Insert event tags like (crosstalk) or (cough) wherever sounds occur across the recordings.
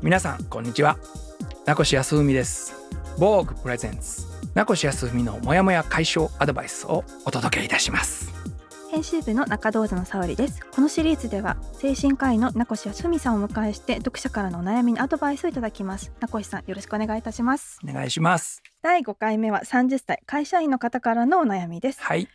皆さんこんにちは。名越康文です。防具プレゼンツ名越康文のモヤモヤ解消アドバイスをお届けいたします。編集部の中道座の沙織です。このシリーズでは精神科医の名越康文さんをお迎えして読者からのお悩みにアドバイスをいただきます。名越さんよろしくお願いいたします。お願いします。第5回目は30歳会社員の方からのお悩みです。はい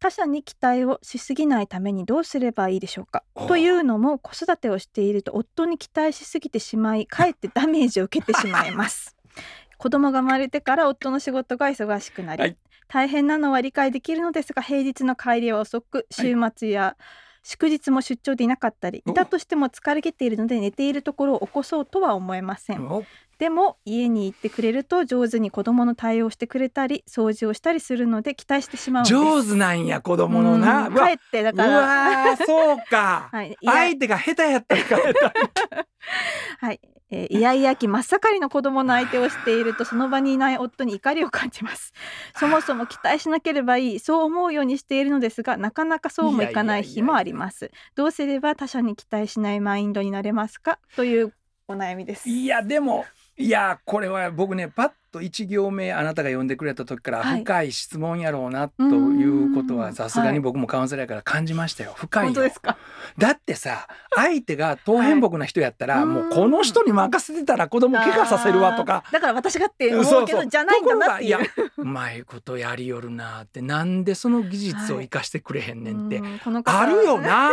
他者に期待をしすぎないためにどうすればいいでしょうか？おというのも子育てをしていると夫に期待しすぎてしまい (laughs) かえってダメージを受けてしまいます。子供が生まれてから夫の仕事が忙しくなり、はい。大変なのは理解できるのですが平日の帰りは遅く週末や祝日も出張でいなかったり、お。いたとしても疲れ切っているので寝ているところを起こそうとは思えません。おでも家に行ってくれると上手に子供の対応をしてくれたり掃除をしたりするので期待してしまう上手なんや子供のな。うわうん帰ってだうから。わーそうか、(laughs) はい、いや。相手が下手やったら帰ったはい、えー、イヤイヤ期真っ盛りの子供の相手をしているとその場にいない夫に怒りを感じます。(laughs) そもそも期待しなければいい。そう思うようにしているのですがなかなかそうもいかない日もあります。どうすれば他者に期待しないマインドになれますか？というお悩みです。いやでもいやこれは僕ねパッと一行目あなたが呼んでくれた時からはい。深い質問やろうなということはさすがはい。に僕もカウンセラーやから感じましたよ。深いよ。本当ですか？だってさ相手が当変木な人やったら、はい。もうこの人に任せてたら子供怪我させるわとか。だから私がって思うけどじゃないんだなっていう。うまいことやりよるなってなんでその技術を生かしてくれへんねんって、あるよな。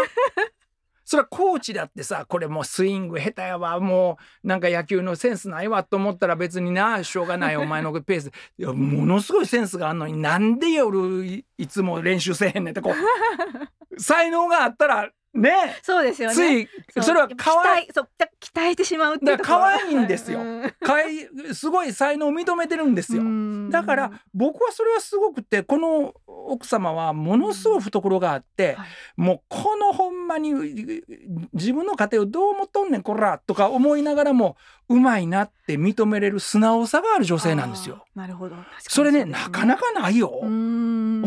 それはコーチだってさこれもうスイング下手やわもうなんか野球のセンスないわと思ったら別になしょうがないお前のペース。いやものすごいセンスがあんのになんで夜いいつも練習せえへんねんってこう。才能があったらね。そうですよね。ついそれは可愛い。そうだ期待してしまうっていう可愛いんですよ。うんかいすごい才能を認めてるんですよ。うん。だから僕はそれはすごくてこの奥様はものすごい懐があって、はい。もうこのほんまに自分の家庭をどう思っとんねんこらとか思いながらもうまいなって認めれる素直さがある女性なんですよ。なるほど。それねなかなかないよ。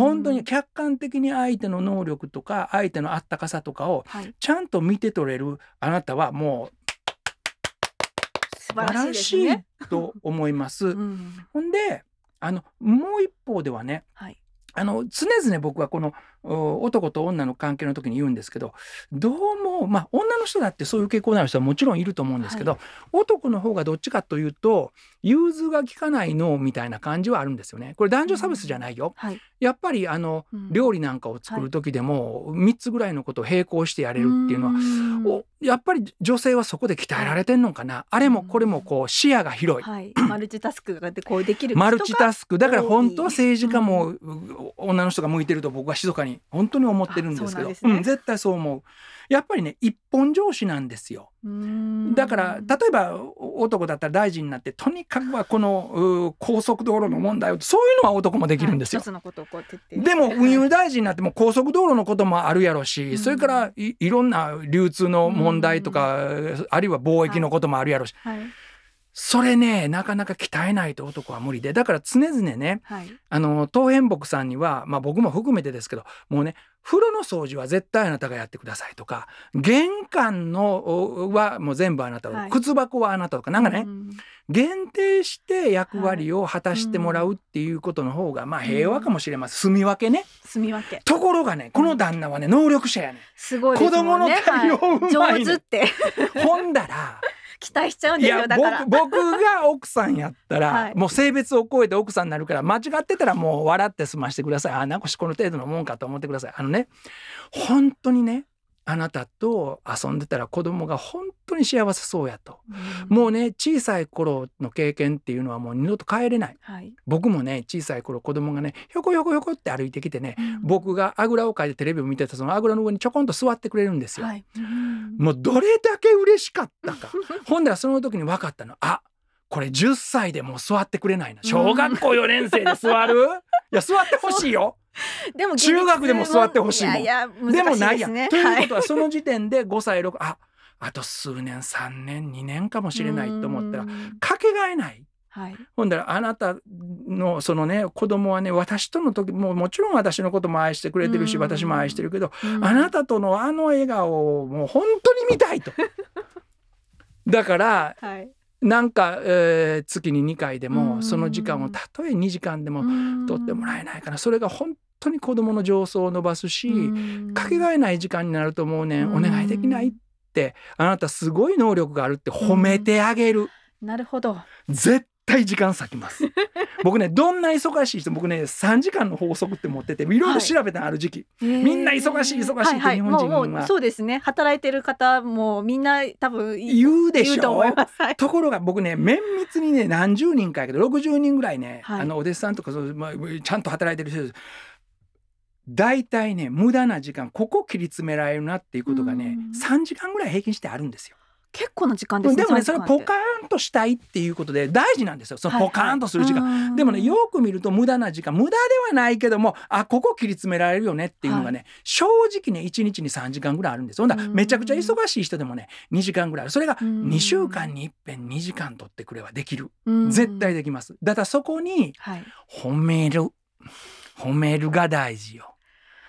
本本当に。客観的に相手の能力とか相手のあったかさとかをはい。ちゃんと見て取れるあなたはも素う素晴晴らしいですらしいね。と思います。うん。ほんであのもう一方ではねはい。あの常々僕はこのお男と女の関係の時に言うんですけどどうもまあ女の人だってそういう傾向のある人はもちろんいると思うんですけど、男の方がどっちかというと融通が利かないのみたいな感じはあるんですよね。これ男女差別じゃないよ。はい。やっぱりあのうん料理なんかを作る時でも3つぐらいのことを並行してやれるっていうのははおやっぱり女性はそこで鍛えられてんのかな、あれもこれもこう視野が広い。はい。(clears throat) マルチタスクがでこうできる。マルチタスク。だから本当は政治家も、う女の人が向いてると僕は密かに本当に思ってるんですけど。ね。うん、絶対そう思うやっぱりね一本上司なんですよ。だから例えばお男だったら大臣になってとにかくはこのう高速道路の問題をそういうのは男もできるんですよ。でもはい運輸大臣になっても高速道路のこともあるやろし、うん。それからいいろんな流通の問題とか、あるいは貿易のこともあるやろし、はい。それねなかなか鍛えないと男は無理で。だから常々ねはい。あの東変木さんには、まあ、僕も含めてですけどもうね風呂の掃除は絶対あなたがやってくださいとか玄関のおはもう全部あなた、はい。靴箱はあなたとかなんかね、うん限定して役割を果たしてもらうっていうことの方が、まあ平和かもしれません。住み分けね。住み分け。ところがねこの旦那はね能力者やねすごいね。子供の対応うまいのはい上手って。(laughs) ほんだら期待しちゃうんですよ。だから。僕僕が奥さんやったら、(laughs) はいもう性別を超えて奥さんになるから間違ってたらもう笑って済ましてくださいあなんかこの程度のもんかと思ってくださいあのね本当にねあなたと遊んでたら子供が本当に幸せそうやと、うんもうね小さい頃の経験っていうのはもう二度と帰れないはい。僕もね小さい頃子供がねひょこひょこひょこって歩いてきてね、うん僕があぐらをかいてテレビを見てたそのあぐらの上にちょこんと座ってくれるんですよ。はい。うんもうどれだけ嬉しかったか。(laughs) ほんだらその時に分かったの。あこれ10歳でもう座ってくれないな。小学校4年生で座る？(laughs) いや座ってほしいよ。でも中学でも座ってほしいもん。いやいやでも難しないいやん、ですね。というはいことはその時点で5歳6ああと数年3年2年かもしれないと思ったらうん。かけがえないはい。ほんだらあなたのそのね子供はね私との時ももちろん私のことも愛してくれてるしうん私も愛してるけどうん。あなたとのあの笑顔をもう本当に見たいと。だから (laughs) はい。なんか、えー月に2回でうん。もその時間をたとえ2時間でもうん。取ってもらえないかな。それが本当に子どもの情操を伸ばすし、うん。かけがえない時間になると思うねん。お願いできないってあなたすごい能力があるって褒めてあげる、なるほど。絶対時間割きます。(laughs) 僕ねどんな忙しい人僕ね3時間の法則って持ってていろい。ろ調べたのある時期、みんな忙しい忙しいってはは日本人は。もうもうそうですね。働いてる方もみんな多分言うでし言うところが僕ね綿密にね何十人かやけど60人ぐらいね、はい。あのお弟子さんとかそう、まあ、ちゃんと働いてる人です大体ね無駄な時間ここ切り詰められるなっていうことがねうん。3時間ぐらい平均してあるんですよ。結構な時間ですねでもねそれ3時間って。ポカーンとしたいっていうことで大事なんですよ。そのポカーンとする時間。はいはいでもねよく見ると無駄な時間。無駄ではないけどもあここ切り詰められるよねっていうのがね、正直ね1日に3時間ぐらいあるんですよ。ほんだめちゃくちゃ忙しい人でもね2時間ぐらいある。それがうん。2週間に一遍2時間取ってくればできる。うん。絶対できます。だからそこにはい。褒める。褒めるが大事よ。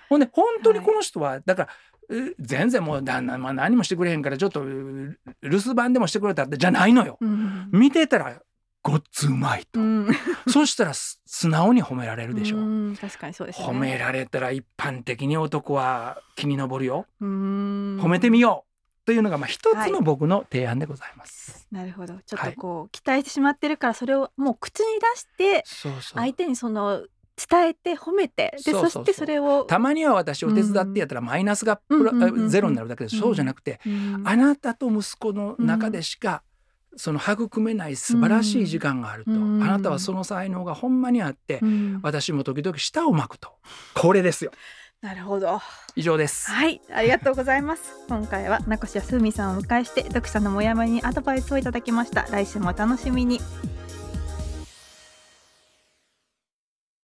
ほんで本当にこの人はだからえ全然もうだな、まあ、何もしてくれへんからちょっとう留守番でもしてくれたってじゃないのよ。うん。見てたらごっつうまいと。うん。(laughs) そしたらす素直に褒められるでしょ。うん確かにそうですね。褒められたら一般的に男は気に上るよ。うん。褒めてみようというのがまあ一はいつの僕の提案でございます。なるほど。ちょっはい。とこう、期待してしまってるからそれをもう口に出して相手にその伝えて褒めてでそしてそれをたまには私を手伝ってやったらマイナスがゼロになるだけでそうじゃなくてうんあなたと息子の中でしかその育めない素晴らしい時間があると。あうんなたはその才能がほんまにあってうん。私も時々舌を巻くと。これですよ。なるほど。以上です。はいありがとうございます。今回は名越康文さんをお迎えして読者のモヤモヤにアドバイスをいただきました。来週もお楽しみに